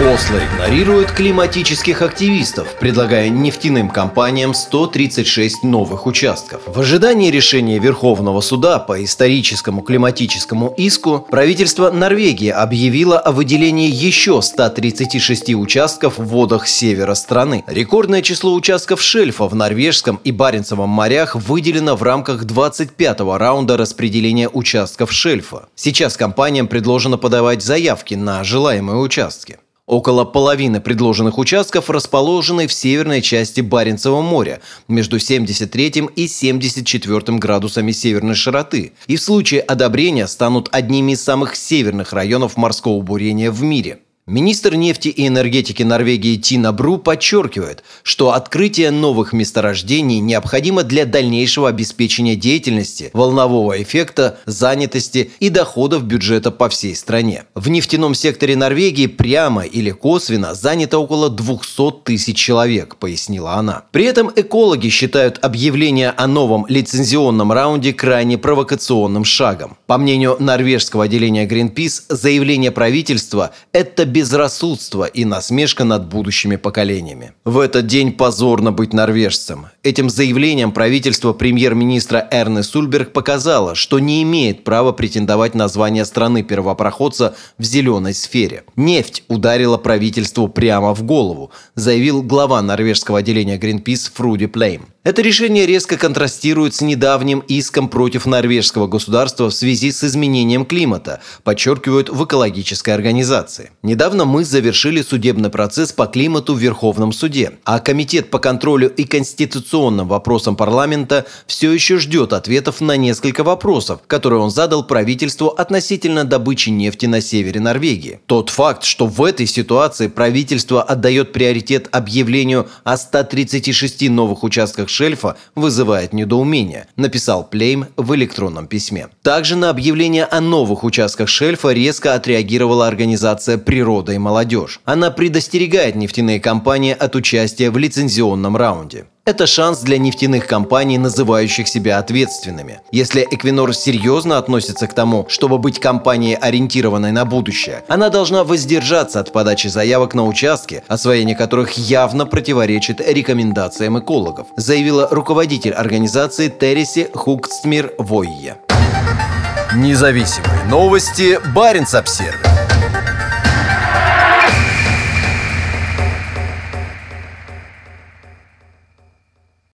Осло игнорирует климатических активистов, предлагая нефтяным компаниям 136 новых участков. В ожидании решения Верховного суда по историческому климатическому иску правительство Норвегии объявило о выделении еще 136 участков в водах севера страны. Рекордное число участков шельфа в Норвежском и Баренцевом морях выделено в рамках 25-го раунда распределения участков шельфа. Сейчас компаниям предложено подавать заявки на желаемые участки. Около половины предложенных участков расположены в северной части Баренцева моря, между 73 и 74 градусами северной широты, и в случае одобрения станут одними из самых северных районов морского бурения в мире. Министр нефти и энергетики Норвегии Тина Бру подчеркивает, что открытие новых месторождений необходимо для дальнейшего обеспечения деятельности, волнового эффекта, занятости и доходов бюджета по всей стране. В нефтяном секторе Норвегии прямо или косвенно занято около 200 тысяч человек, пояснила она. При этом экологи считают объявление о новом лицензионном раунде крайне провокационным шагом. По мнению норвежского отделения Greenpeace, заявление правительства – это безрассудство и насмешка над будущими поколениями. В этот день позорно быть норвежцем. Этим заявлением правительство премьер-министра Эрны Сульберг показало, что не имеет права претендовать на звание страны-первопроходца в зеленой сфере. Нефть ударила правительству прямо в голову, заявил глава норвежского отделения Greenpeace Фруди Плейм. Это решение резко контрастирует с недавним иском против норвежского государства в связи с изменением климата, подчеркивают в экологической организации. Недавно мы завершили судебный процесс по климату в Верховном суде, а Комитет по контролю и конституционным вопросам парламента все еще ждет ответов на несколько вопросов, которые он задал правительству относительно добычи нефти на севере Норвегии. Тот факт, что в этой ситуации правительство отдает приоритет объявлению о 136 новых участках шельфа вызывает недоумение, написал Плейм в электронном письме. Также на объявление о новых участках шельфа резко отреагировала организация «Природа и молодежь». Она предостерегает нефтяные компании от участия в лицензионном раунде. Это шанс для нефтяных компаний, называющих себя ответственными. Если Equinor серьезно относится к тому, чтобы быть компанией, ориентированной на будущее, она должна воздержаться от подачи заявок на участки, освоение которых явно противоречит рекомендациям экологов, заявила руководитель организации Тереси Хукстмир Войе. Независимые новости. Барин обсервис